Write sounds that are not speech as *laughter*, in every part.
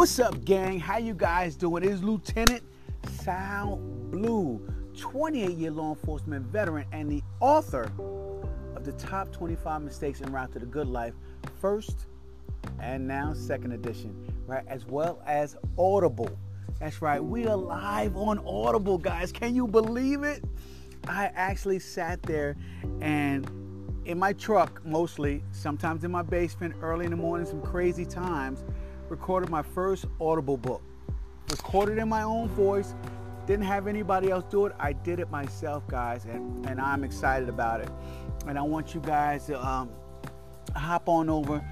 What's up, gang? How you guys doing? It is Lieutenant Sal Blue, 28 year law enforcement veteran and the author of the top 25 mistakes en route to the good life, first and now second edition, right? As well as Audible. That's right, we are live on Audible, guys. Can you believe it? I actually sat there and in my truck mostly, sometimes in my basement, early in the morning, some crazy times, recorded my first Audible book. Recorded in my own voice, didn't have anybody else do it. I did it myself, guys, and, and I'm excited about it. And I want you guys to um, hop on over,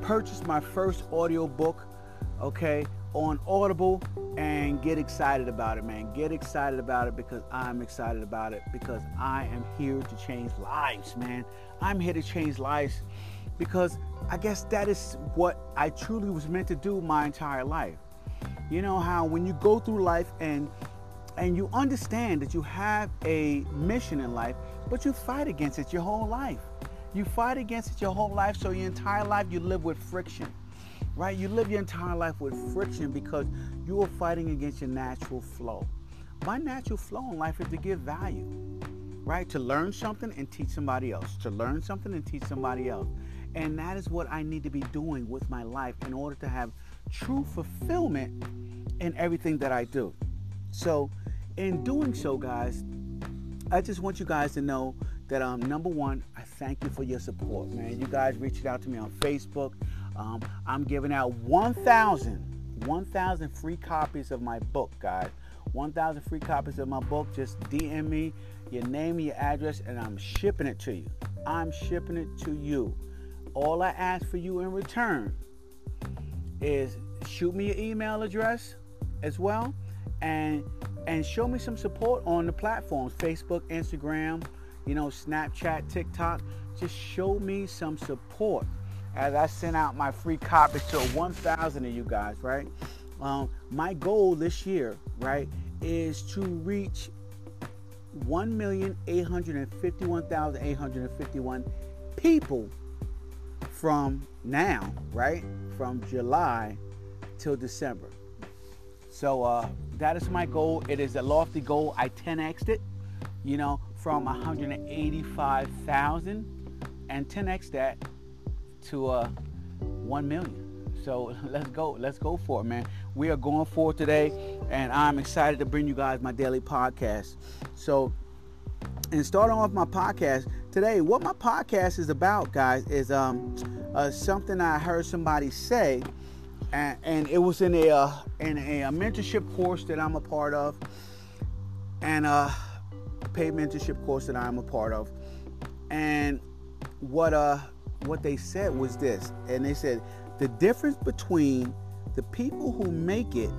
purchase my first audio book, okay, on Audible and get excited about it, man. Get excited about it because I'm excited about it because I am here to change lives, man. I'm here to change lives because I guess that is what I truly was meant to do my entire life. You know how when you go through life and and you understand that you have a mission in life, but you fight against it your whole life. You fight against it your whole life, so your entire life you live with friction right? You live your entire life with friction because you are fighting against your natural flow. My natural flow in life is to give value, right? To learn something and teach somebody else, to learn something and teach somebody else. And that is what I need to be doing with my life in order to have true fulfillment in everything that I do. So, in doing so, guys, I just want you guys to know that um, number one, I thank you for your support, man. You guys reached out to me on Facebook. Um, I'm giving out 1,000, 1,000 free copies of my book, guys. 1,000 free copies of my book. Just DM me your name, your address, and I'm shipping it to you. I'm shipping it to you. All I ask for you in return is shoot me your email address as well and and show me some support on the platforms Facebook, Instagram, you know, Snapchat, TikTok. Just show me some support as I send out my free copies to 1,000 of you guys, right? Um, my goal this year, right, is to reach 1,851,851 people from now, right, from July till December. So uh, that is my goal. It is a lofty goal. I 10xed it, you know, from 185,000 and 10x that to uh, 1 million. So *laughs* let's go. Let's go for it, man. We are going for it today, and I'm excited to bring you guys my daily podcast. So, and starting off my podcast today, what my podcast is about, guys, is um, uh, something I heard somebody say, and, and it was in a uh, in a, a, mentorship course that I'm a part of, and a paid mentorship course that I'm a part of, and what uh what they said was this, and they said the difference between the people who make it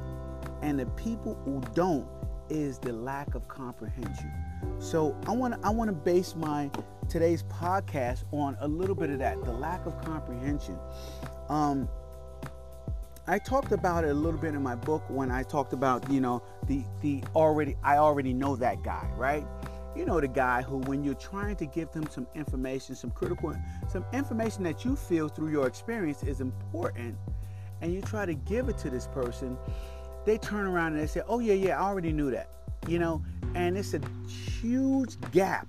and the people who don't is the lack of comprehension. So I want to I want to base my today's podcast on a little bit of that, the lack of comprehension. Um, I talked about it a little bit in my book when I talked about you know the the already I already know that guy, right? you know the guy who when you're trying to give them some information some critical some information that you feel through your experience is important and you try to give it to this person they turn around and they say oh yeah yeah i already knew that you know and it's a huge gap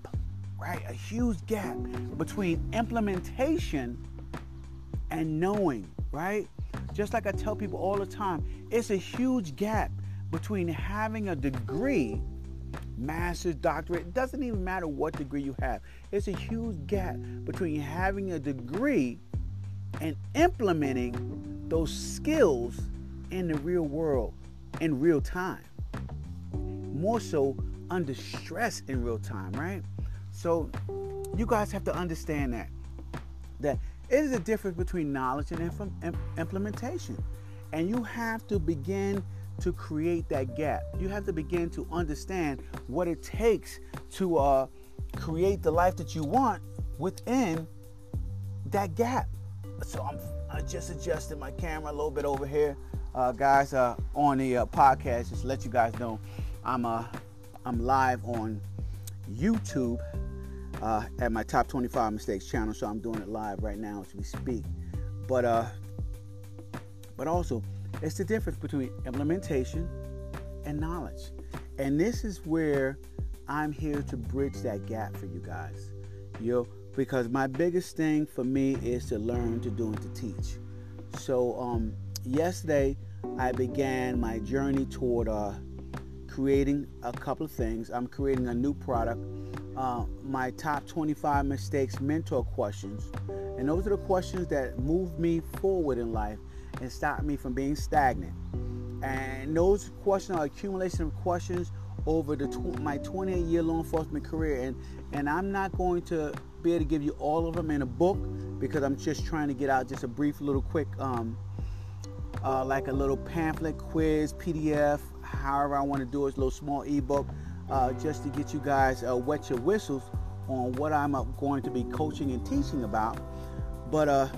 right a huge gap between implementation and knowing right just like i tell people all the time it's a huge gap between having a degree master's, doctorate. It doesn't even matter what degree you have. It's a huge gap between having a degree and implementing those skills in the real world in real time. More so under stress in real time, right? So you guys have to understand that that it is a difference between knowledge and implementation. And you have to begin to create that gap. You have to begin to understand what it takes to uh, create the life that you want within that gap. So I'm I just adjusted my camera a little bit over here, uh, guys. Uh, on the uh, podcast, just let you guys know, I'm uh, I'm live on YouTube uh, at my top 25 mistakes channel. So I'm doing it live right now as we speak. But uh, but also It's the difference between implementation and knowledge. And this is where I'm here to bridge that gap for you guys. You know, because my biggest thing for me is to learn to do and to teach. So um, yesterday I began my journey toward uh, creating a couple of things. I'm creating a new product, uh, my top 25 mistakes mentor questions. And those are the questions that move me forward in life and stop me from being stagnant. And those questions are accumulation of questions over the tw- my 28 year law enforcement career. And, and I'm not going to be able to give you all of them in a book because I'm just trying to get out just a brief little quick, um, uh, like a little pamphlet, quiz, PDF, however I want to do it, a little small ebook, uh, just to get you guys uh, wet your whistles on what I'm uh, going to be coaching and teaching about. But uh,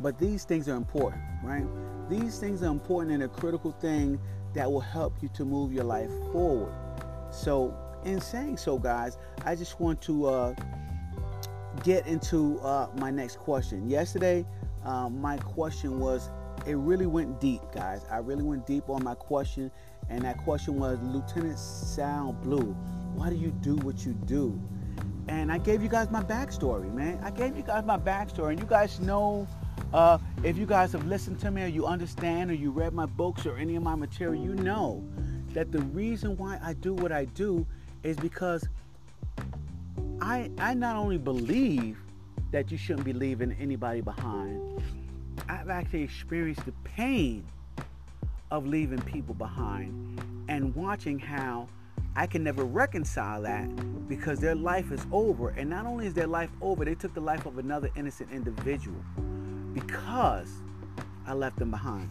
but these things are important, right? These things are important and a critical thing that will help you to move your life forward. So, in saying so, guys, I just want to uh, get into uh, my next question. Yesterday, um, my question was it really went deep, guys. I really went deep on my question, and that question was Lieutenant Sal Blue, why do you do what you do? And I gave you guys my backstory, man. I gave you guys my backstory, and you guys know uh, if you guys have listened to me or you understand or you read my books or any of my material, you know that the reason why I do what I do is because I I not only believe that you shouldn't be leaving anybody behind, I've actually experienced the pain of leaving people behind and watching how I can never reconcile that because their life is over. And not only is their life over, they took the life of another innocent individual because I left them behind.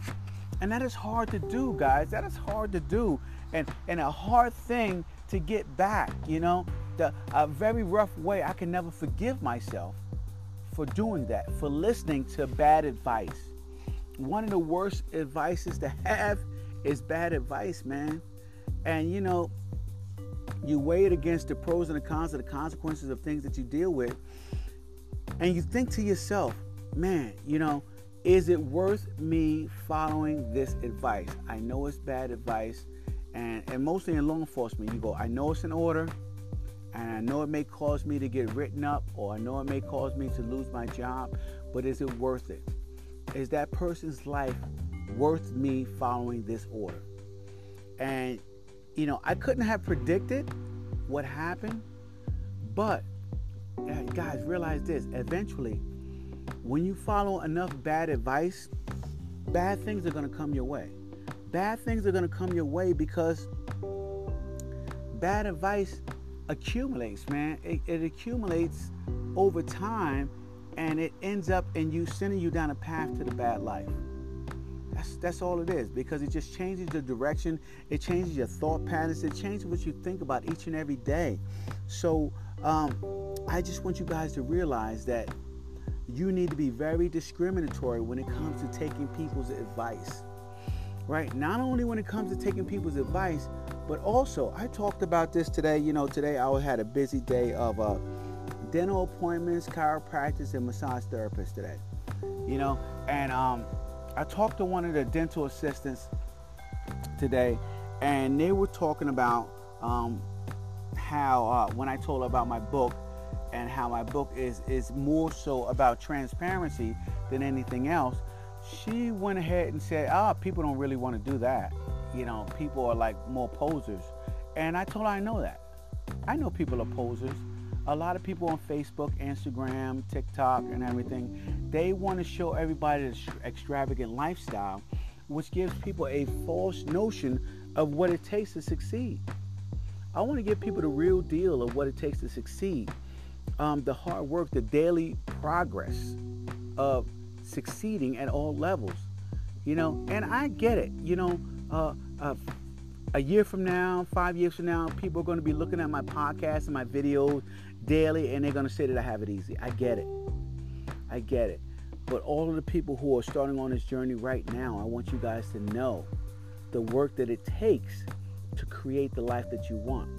And that is hard to do, guys. That is hard to do. And, and a hard thing to get back, you know. The, a very rough way. I can never forgive myself for doing that, for listening to bad advice. One of the worst advices to have is bad advice, man. And you know, you weigh it against the pros and the cons of the consequences of things that you deal with, and you think to yourself, man, you know, is it worth me following this advice? I know it's bad advice, and, and mostly in law enforcement, you go, I know it's an order, and I know it may cause me to get written up, or I know it may cause me to lose my job, but is it worth it? Is that person's life worth me following this order? And, you know, I couldn't have predicted what happened, but uh, guys, realize this eventually, when you follow enough bad advice, bad things are going to come your way. Bad things are going to come your way because bad advice accumulates, man. It, it accumulates over time and it ends up in you sending you down a path to the bad life. That's that's all it is because it just changes the direction, it changes your thought patterns, it changes what you think about each and every day. So um, I just want you guys to realize that you need to be very discriminatory when it comes to taking people's advice. Right? Not only when it comes to taking people's advice, but also I talked about this today. You know, today I had a busy day of uh, dental appointments, chiropractors, and massage therapists today. You know, and um, I talked to one of the dental assistants today, and they were talking about um, how uh, when I told her about my book, and how my book is is more so about transparency than anything else she went ahead and said ah oh, people don't really want to do that. You know people are like more posers. And i told her i know that. I know people are posers. A lot of people on facebook instagram tiktok and everything they want to show everybody this extravagant lifestyle which gives people a false notion of what it takes to succeed. I want to give people the real deal of what it takes to succeed um, the hard work, the daily progress of succeeding at all levels. You know, and I get it. You know, uh, uh, a year from now, five years from now, people are going to be looking at my podcast and my videos daily, and they're going to say that I have it easy. I get it. I get it. But all of the people who are starting on this journey right now, I want you guys to know the work that it takes to create the life that you want.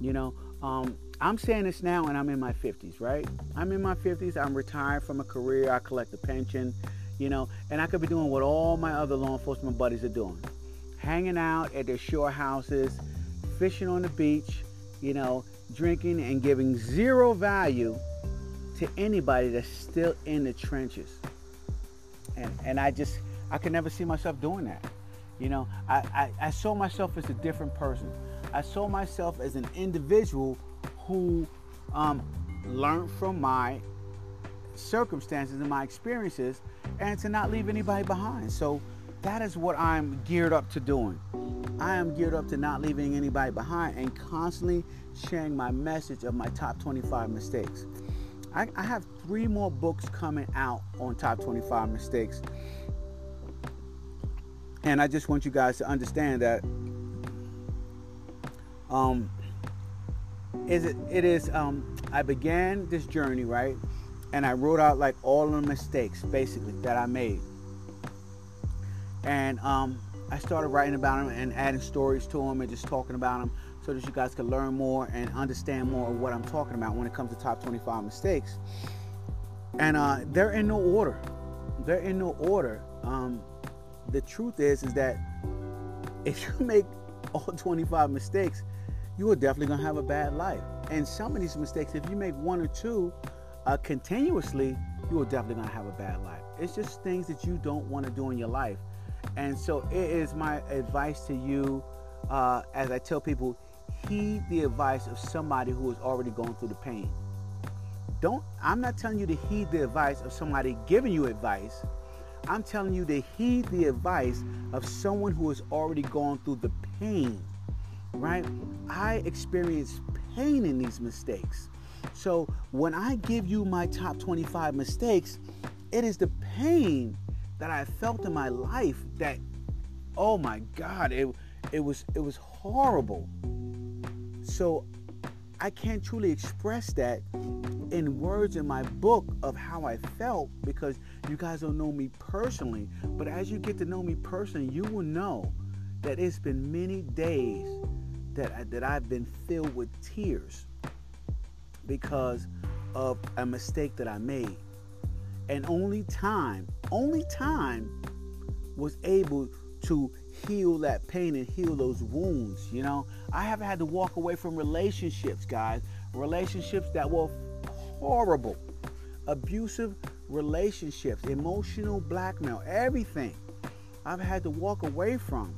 You know, um, I'm saying this now and I'm in my 50s, right? I'm in my 50s. I'm retired from a career. I collect a pension. you know, and I could be doing what all my other law enforcement buddies are doing hanging out at their shore houses, fishing on the beach, you know, drinking and giving zero value to anybody that's still in the trenches. And, and I just, I could never see myself doing that. You know, I, I, I saw myself as a different person. I saw myself as an individual who um, learned from my circumstances and my experiences and to not leave anybody behind. So that is what I'm geared up to doing. I am geared up to not leaving anybody behind and constantly sharing my message of my top 25 mistakes. I, I have three more books coming out on top 25 mistakes. And I just want you guys to understand that um, is it, it is um, I began this journey right, and I wrote out like all the mistakes basically that I made, and um, I started writing about them and adding stories to them and just talking about them so that you guys can learn more and understand more of what I'm talking about when it comes to top 25 mistakes. And uh, they're in no order. They're in no order. Um, the truth is, is that if you *laughs* make all 25 mistakes, you are definitely gonna have a bad life. And some of these mistakes, if you make one or two uh, continuously, you are definitely gonna have a bad life. It's just things that you don't want to do in your life. And so it is my advice to you, uh, as I tell people, heed the advice of somebody who has already gone through the pain. Don't I'm not telling you to heed the advice of somebody giving you advice. I'm telling you to heed the advice of someone who has already gone through the pain. Right? I experience pain in these mistakes. So when I give you my top 25 mistakes, it is the pain that I felt in my life that oh my god, it it was it was horrible. So I can't truly express that in words in my book of how I felt because you guys don't know me personally. But as you get to know me personally, you will know that it's been many days that I, that I've been filled with tears because of a mistake that I made. And only time, only time was able to heal that pain and heal those wounds. You know, I have had to walk away from relationships, guys, relationships that were horrible, abusive relationships, emotional blackmail, everything I've had to walk away from.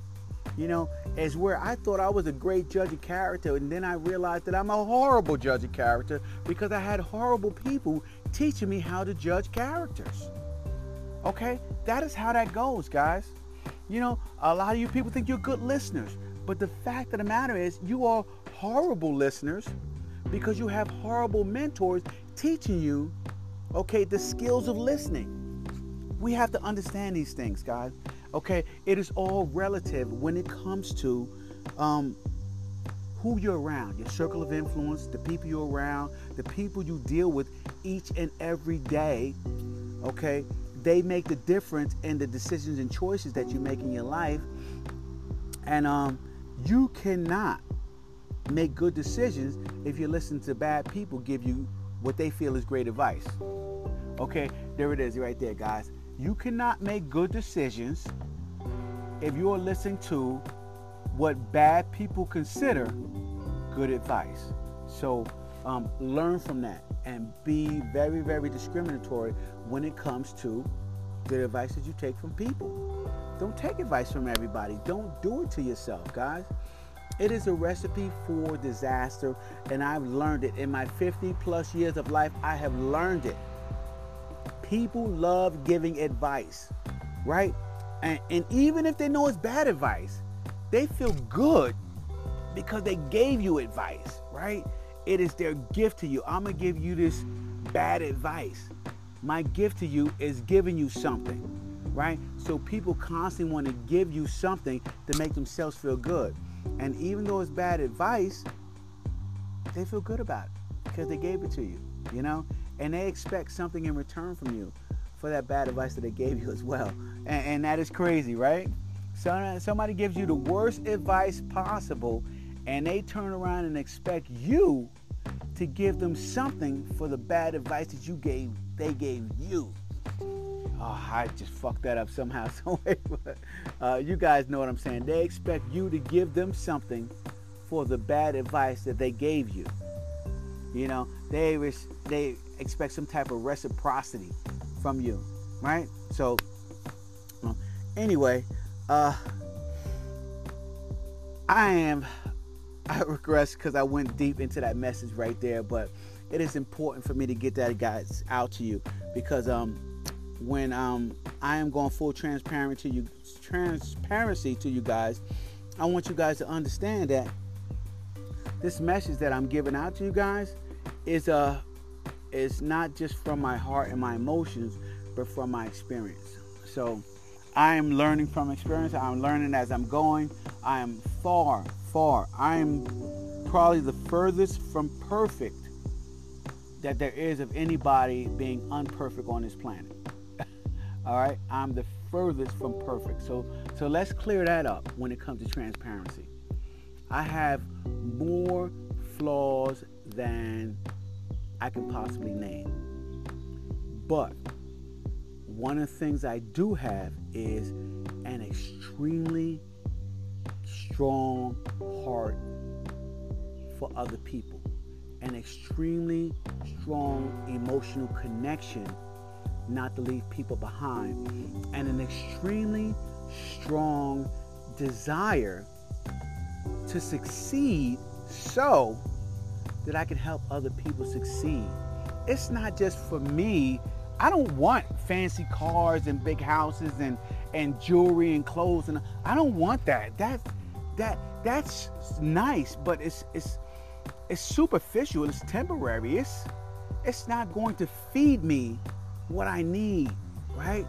You know, as where I thought I was a great judge of character, and then I realized that I'm a horrible judge of character because I had horrible people teaching me how to judge characters. Okay? That is how that goes, guys. You know, a lot of you people think you're good listeners, but the fact of the matter is, you are horrible listeners because you have horrible mentors teaching you, okay, the skills of listening. We have to understand these things, guys. Okay, it is all relative when it comes to um, who you're around, your circle of influence, the people you're around, the people you deal with each and every day. Okay, they make the difference in the decisions and choices that you make in your life. And um, you cannot make good decisions if you listen to bad people give you what they feel is great advice. Okay, there it is right there, guys. You cannot make good decisions if you are listening to what bad people consider good advice. So um, learn from that and be very, very discriminatory when it comes to the advice that you take from people. Don't take advice from everybody. Don't do it to yourself, guys. It is a recipe for disaster, and I've learned it in my 50 plus years of life. I have learned it. People love giving advice, right? And, and even if they know it's bad advice, they feel good because they gave you advice, right? It is their gift to you. I'm going to give you this bad advice. My gift to you is giving you something, right? So people constantly want to give you something to make themselves feel good. And even though it's bad advice, they feel good about it because they gave it to you, you know? And they expect something in return from you for that bad advice that they gave you *laughs* as well. And, and that is crazy, right? So, somebody gives you the worst advice possible and they turn around and expect you to give them something for the bad advice that you gave they gave you. oh, I just fucked that up somehow, *laughs* some way. But, uh, you guys know what I'm saying. They expect you to give them something for the bad advice that they gave you. You know, they they expect some type of reciprocity from you, right? So, anyway, uh, I am. I regress because I went deep into that message right there, but it is important for me to get that guys out to you because um when um I am going full transparent to you transparency to you guys, I want you guys to understand that this message that I'm giving out to you guys is a uh, is not just from my heart and my emotions, but from my experience. So I am learning from experience. I'm learning as I'm going. I am far, far. I am probably the furthest from perfect that there is of anybody being unperfect on this planet. *laughs* All right, I'm the furthest from perfect. So so let's clear that up when it comes to transparency. I have more flaws than I can possibly name. But one of the things I do have is an extremely strong heart for other people, an extremely strong emotional connection not to leave people behind, and an extremely strong desire to succeed so that I can help other people succeed. It's not just for me. I don't want fancy cars and big houses and and jewelry and clothes and I don't want that. That that that's nice, but it's it's it's superficial. It's temporary. It's it's not going to feed me what I need, right?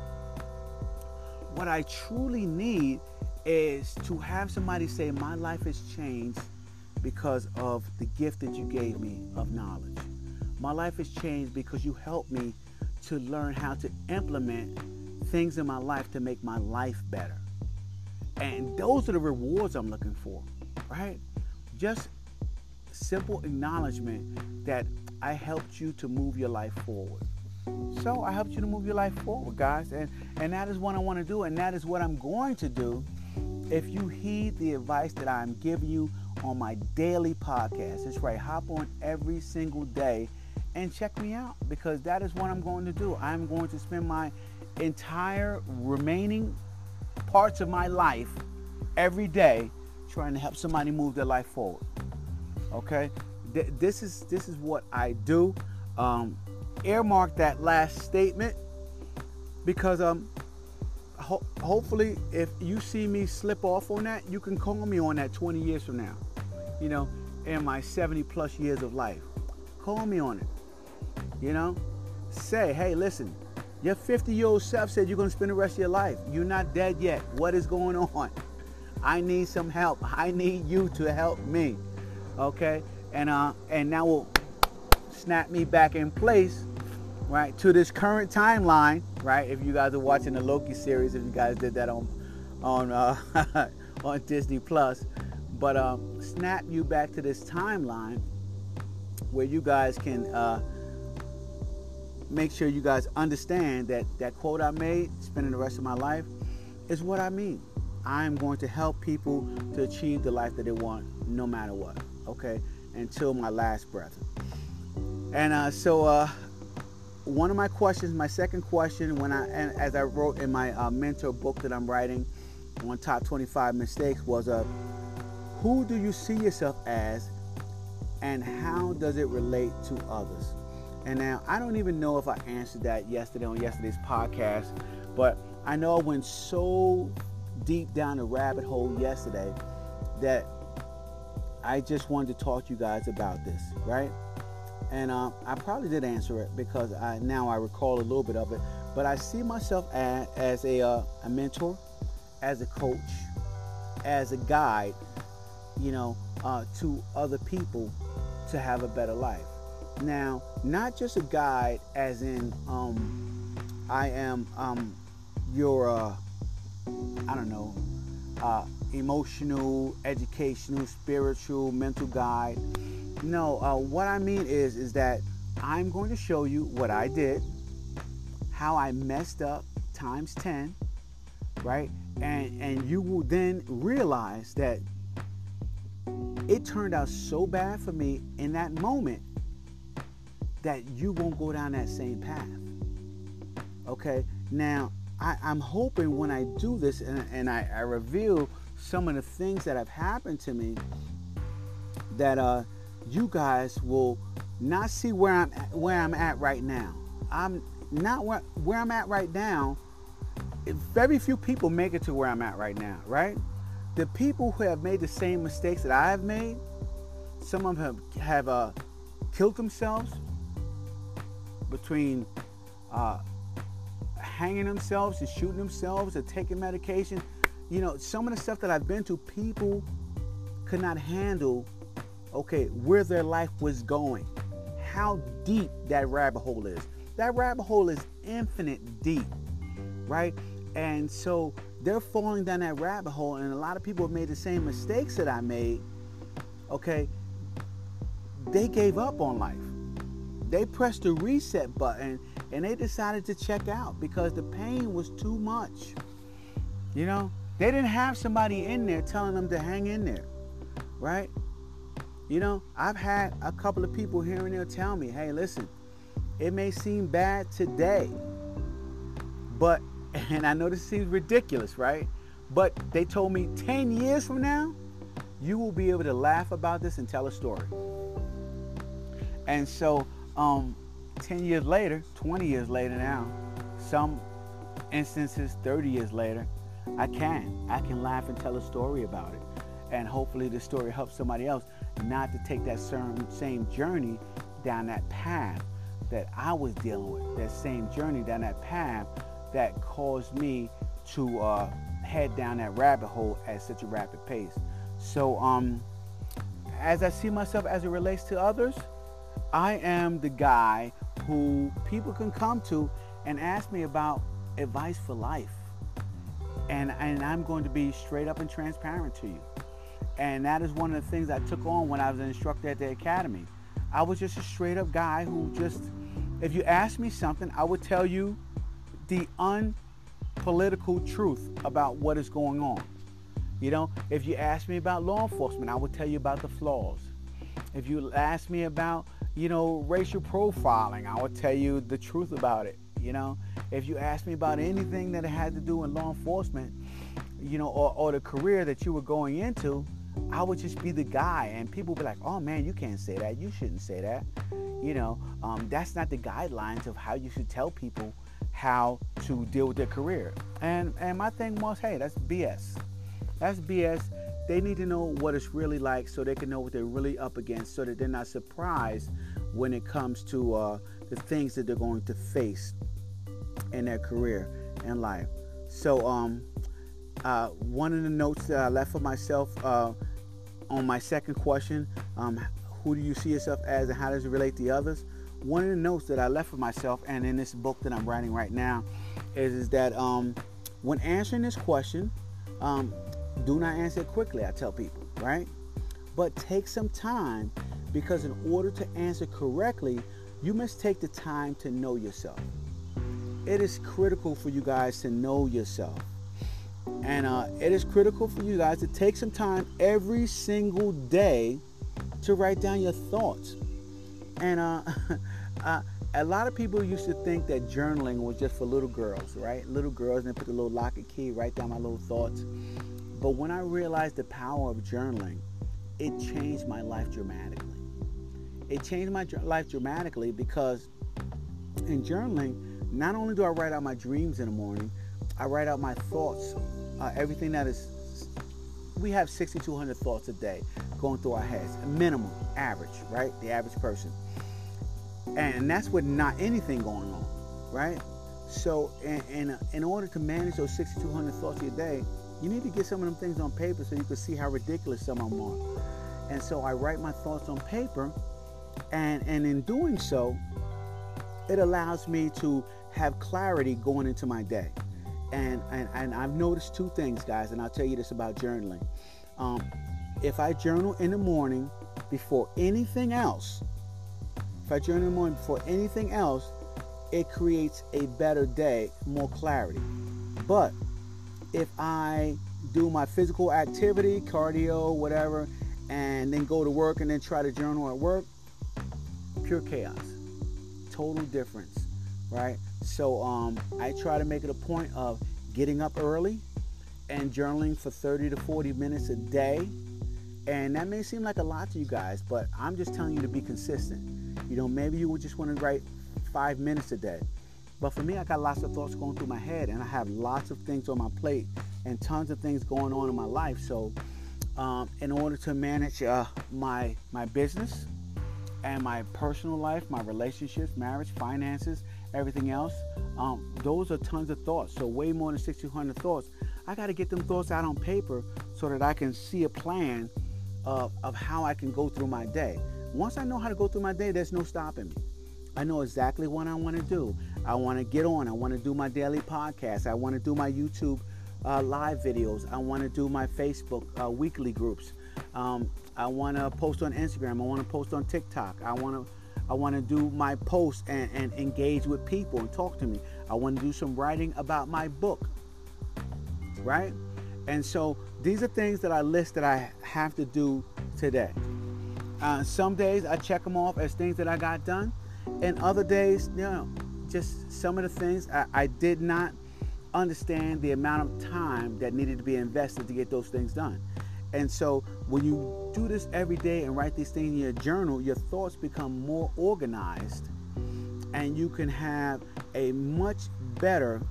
What I truly need is to have somebody say, My life has changed because of the gift that you gave me of knowledge. My life has changed because you helped me to learn how to implement things in my life to make my life better. And those are the rewards I'm looking for, right? Just simple acknowledgement that I helped you to move your life forward. So I helped you to move your life forward, guys. And, and that is what I want to do. And that is what I'm going to do if you heed the advice that I'm giving you on my daily podcast. It's right. Hop on every single day and check me out because that is what I'm going to do. I'm going to spend my entire remaining parts of my life every day trying to help somebody move their life forward. Okay? this is this is what I do. Um, earmark that last statement because um ho- hopefully if you see me slip off on that, you can call me on that 20 years from now you know, in my 70 plus years of life. Call me on it. You know, say, hey, listen, your 50 year old self said you're going to spend the rest of your life. You're not dead yet. What is going on? I need some help. I need you to help me. Okay? And uh and now will snap me back in place, right, to this current timeline, right? If you guys are watching the Loki series, if you guys did that on on uh, *laughs* on Disney Plus, but um, snap you back to this timeline where you guys can uh, make sure you guys understand that that quote I made, spending the rest of my life, is what I mean. I am going to help people to achieve the life that they want, no matter what. Okay, until my last breath. And uh, so, uh, one of my questions, my second question, when I and as I wrote in my uh, mentor book that I'm writing on top 25 mistakes, was a uh, who do you see yourself as, and how does it relate to others? And now, I don't even know if I answered that yesterday on yesterday's podcast, but I know I went so deep down the rabbit hole yesterday that I just wanted to talk to you guys about this, right? And uh, I probably did answer it because I now I recall a little bit of it. But I see myself as, as a, uh, a mentor, as a coach, as a guide you know, uh, to other people to have a better life. Now, not just a guide, as in, um, I am um, your, uh, I don't know, uh, emotional, educational, spiritual, mental guide. No, uh, what I mean is, is that I'm going to show you what I did, how I messed up, times 10, right? And and you will then realize that it turned out so bad for me in that moment that you won't go down that same path. Okay? Now, I, am hoping when I do this and, and I, I, reveal some of the things that have happened to me, that uh, you guys will not see where I'm where I'm at right now. I'm not where, where I'm at right now. Very few people make it to where I'm at right now, right? The people who have made the same mistakes that I have made, some of them have, have uh, killed themselves between uh, hanging themselves and shooting themselves or taking medication. You know, some of the stuff that I've been to, people could not handle, okay, where their life was going, how deep that rabbit hole is. That rabbit hole is infinite deep, right? And so they're falling down that rabbit hole, and a lot of people have made the same mistakes that I made. Okay, they gave up on life. They pressed the reset button and they decided to check out because the pain was too much. You know, they didn't have somebody in there telling them to hang in there, right? You know, I've had a couple of people here and there tell me, hey, listen, it may seem bad today, but, *laughs* and I know this seems ridiculous, right? But they told me 10 years from now, you will be able to laugh about this and tell a story. And so, um, 10 years later, 20 years later now, some instances 30 years later, I can. I can laugh and tell a story about it. And hopefully the story helps somebody else not to take that same journey down that path that I was dealing with. That same journey down that path that caused me to uh, head down that rabbit hole at such a rapid pace. So, um, as I see myself as it relates to others, I am the guy who people can come to and ask me about advice for life. And, and I'm going to be straight up and transparent to you. And that is one of the things I took on when I was an instructor at the academy. I was just a straight up guy who just, if you asked me something, I would tell you the unpolitical truth about what is going on. You know, if you asked me about law enforcement, I would tell you about the flaws. If you asked me about you know, racial profiling. I would tell you the truth about it. You know, if you asked me about anything that had to do with law enforcement, you know, or, or the career that you were going into, I would just be the guy, and people would be like, "Oh man, you can't say that. You shouldn't say that." You know, um, that's not the guidelines of how you should tell people how to deal with their career. And and my thing was, hey, that's BS. That's BS they need to know what it's really like so they can know what they're really up against so that they're not surprised when it comes to uh, the things that they're going to face in their career and life. So, um, uh, one of the notes that I left for myself uh, on my second question, um, who do you see yourself as and how does it relate to others? One of the notes that I left for myself, and in this book that I'm writing right now, is, is that um, when answering this question, um, do not answer it quickly, I tell people, right? But take some time because in order to answer correctly, you must take the time to know yourself. It is critical for you guys to know yourself. And uh, it is critical for you guys to take some time every single day to write down your thoughts. And uh, *laughs* uh, a lot of people used to think that journaling was just for little girls, right? Little girls, and they put the little lock and key, write down my little thoughts. But when I realized the power of journaling, it changed my life dramatically. It changed my life dramatically because in journaling, not only do I write out my dreams in the morning, I write out my thoughts, uh, everything that is. We have 6,200 thoughts a day going through our heads, minimum, average, right? The average person. And that's with not anything going on, right? So, in, in, in order to manage those 6,200 thoughts a day, you need to get some of them things on paper so you can see how ridiculous some of them are. And so I write my thoughts on paper, and, and in doing so, it allows me to have clarity going into my day. And, and, and I've noticed two things, guys, and I'll tell you this about journaling. Um, if I journal in the morning before anything else, if I journal in the morning before anything else, it creates a better day, more clarity. But if I do my physical activity, cardio, whatever, and then go to work and then try to journal at work, pure chaos. Total difference, right? So um, I try to make it a point of getting up early and journaling for 30 to 40 minutes a day. And that may seem like a lot to you guys, but I'm just telling you to be consistent. You know, maybe you would just want to write five minutes a day. But for me, I got lots of thoughts going through my head, and I have lots of things on my plate and tons of things going on in my life. So, um, in order to manage uh, my my business and my personal life, my relationships, marriage, finances, everything else, um, those are tons of thoughts. So, way more than 6,200 thoughts. I got to get them thoughts out on paper so that I can see a plan of, of how I can go through my day. Once I know how to go through my day, there's no stopping me. I know exactly what I want to do. I want to get on. I want to do my daily podcast. I want to do my YouTube uh, live videos. I want to do my Facebook uh, weekly groups. Um, I want to post on Instagram. I want to post on TikTok. I want to I want to do my posts and, and engage with people and talk to me. I want to do some writing about my book. Right? And so these are things that I list that I have to do today. Uh, some days I check them off as things that I got done, and other days, you know, just some of the things I, I did not understand the amount of time that needed to be invested to get those things done. And so when you do this every day and write these things in your journal, your thoughts become more organized and you can have a much better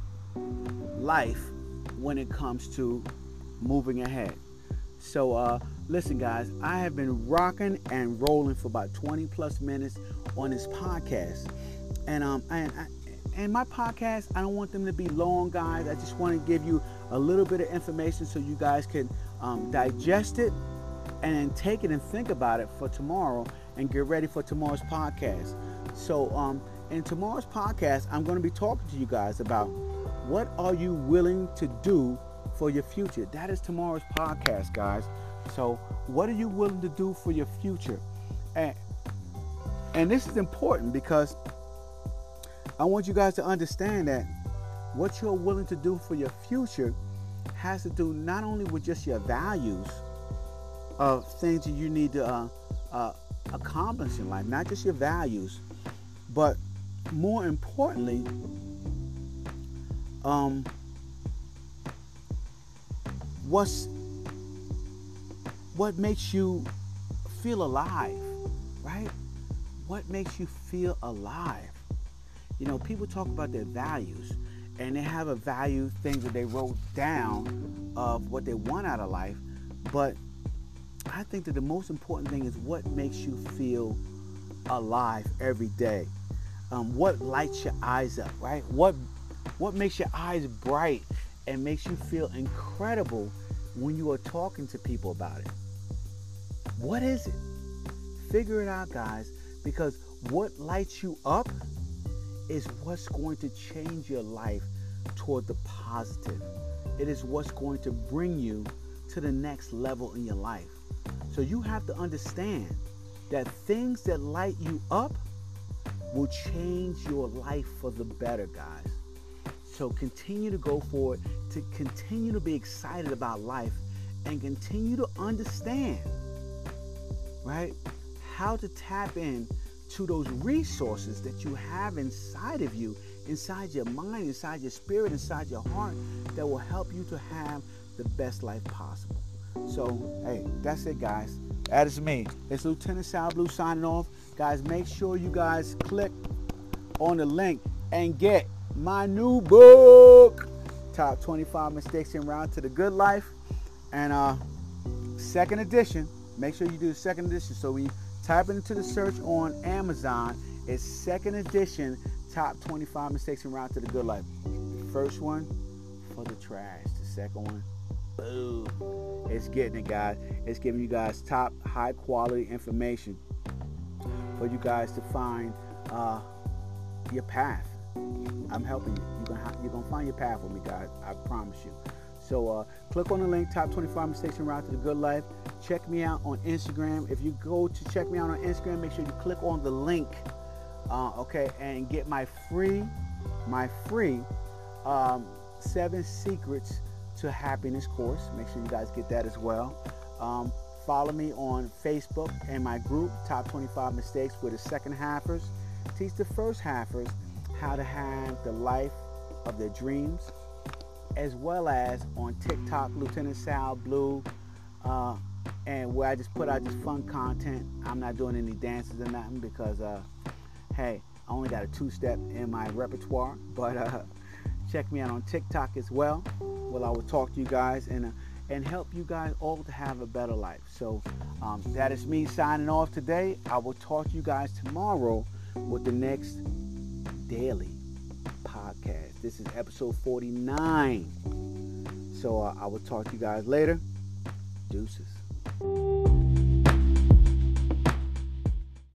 life when it comes to moving ahead. So, uh, listen, guys, I have been rocking and rolling for about 20 plus minutes on this podcast. And um, and, and my podcast, I don't want them to be long, guys. I just want to give you a little bit of information so you guys can um, digest it and take it and think about it for tomorrow and get ready for tomorrow's podcast. So, um, in tomorrow's podcast, I'm going to be talking to you guys about what are you willing to do for your future. That is tomorrow's podcast, guys. So, what are you willing to do for your future? And and this is important because I want you guys to understand that what you're willing to do for your future has to do not only with just your values of things that you need to uh, uh, accomplish in life, not just your values, but more importantly, um, what's what makes you feel alive, right? What makes you feel alive? You know, people talk about their values and they have a value thing that they wrote down of what they want out of life, but I think that the most important thing is what makes you feel alive every day. Um, what lights your eyes up, right? What what makes your eyes bright and makes you feel incredible when you are talking to people about it? What is it? Figure it out, guys, because what lights you up is what's going to change your life toward the positive. It is what's going to bring you to the next level in your life. So you have to understand that things that light you up will change your life for the better, guys. So continue to go forward, to continue to be excited about life, and continue to understand, right, how to tap in to those resources that you have inside of you, inside your mind, inside your spirit, inside your heart, that will help you to have the best life possible. So, hey, that's it, guys. That is me. It's Lieutenant Sal Blue signing off. Guys, make sure you guys click on the link and get my new book, Top 25 Mistakes in Route to the Good Life. And uh, second edition. Make sure you do the second edition so we Type into the search on Amazon. It's second edition, top 25 mistakes en route to the good life. First one for the trash. The second one, boom. It's getting it, guys. It's giving you guys top, high quality information for you guys to find uh, your path. I'm helping you. You're gonna, you're gonna find your path with me, guys. I promise you. So uh, click on the link, Top 25 Mistakes en Route to the Good Life. Check me out on Instagram. If you go to check me out on Instagram, make sure you click on the link Uh, okay, and get my free, my free um, seven secrets to happiness course. Make sure you guys get that as well. Um, follow me on Facebook and my group, Top 25 Mistakes, where the second halfers teach the first halfers how to have the life of their dreams, as well as on TikTok, Lieutenant Sal Blue, uh, and where I just put out just fun content. I'm not doing any dances or nothing because, uh, hey, I only got a two-step in my repertoire, *laughs* but uh, check me out on TikTok as well. Well, I will talk to you guys and uh, and help you guys all to have a better life. So um, that is me signing off today. I will talk to you guys tomorrow with the next daily podcast. This is episode 49. So uh, I will talk to you guys later. Deuces.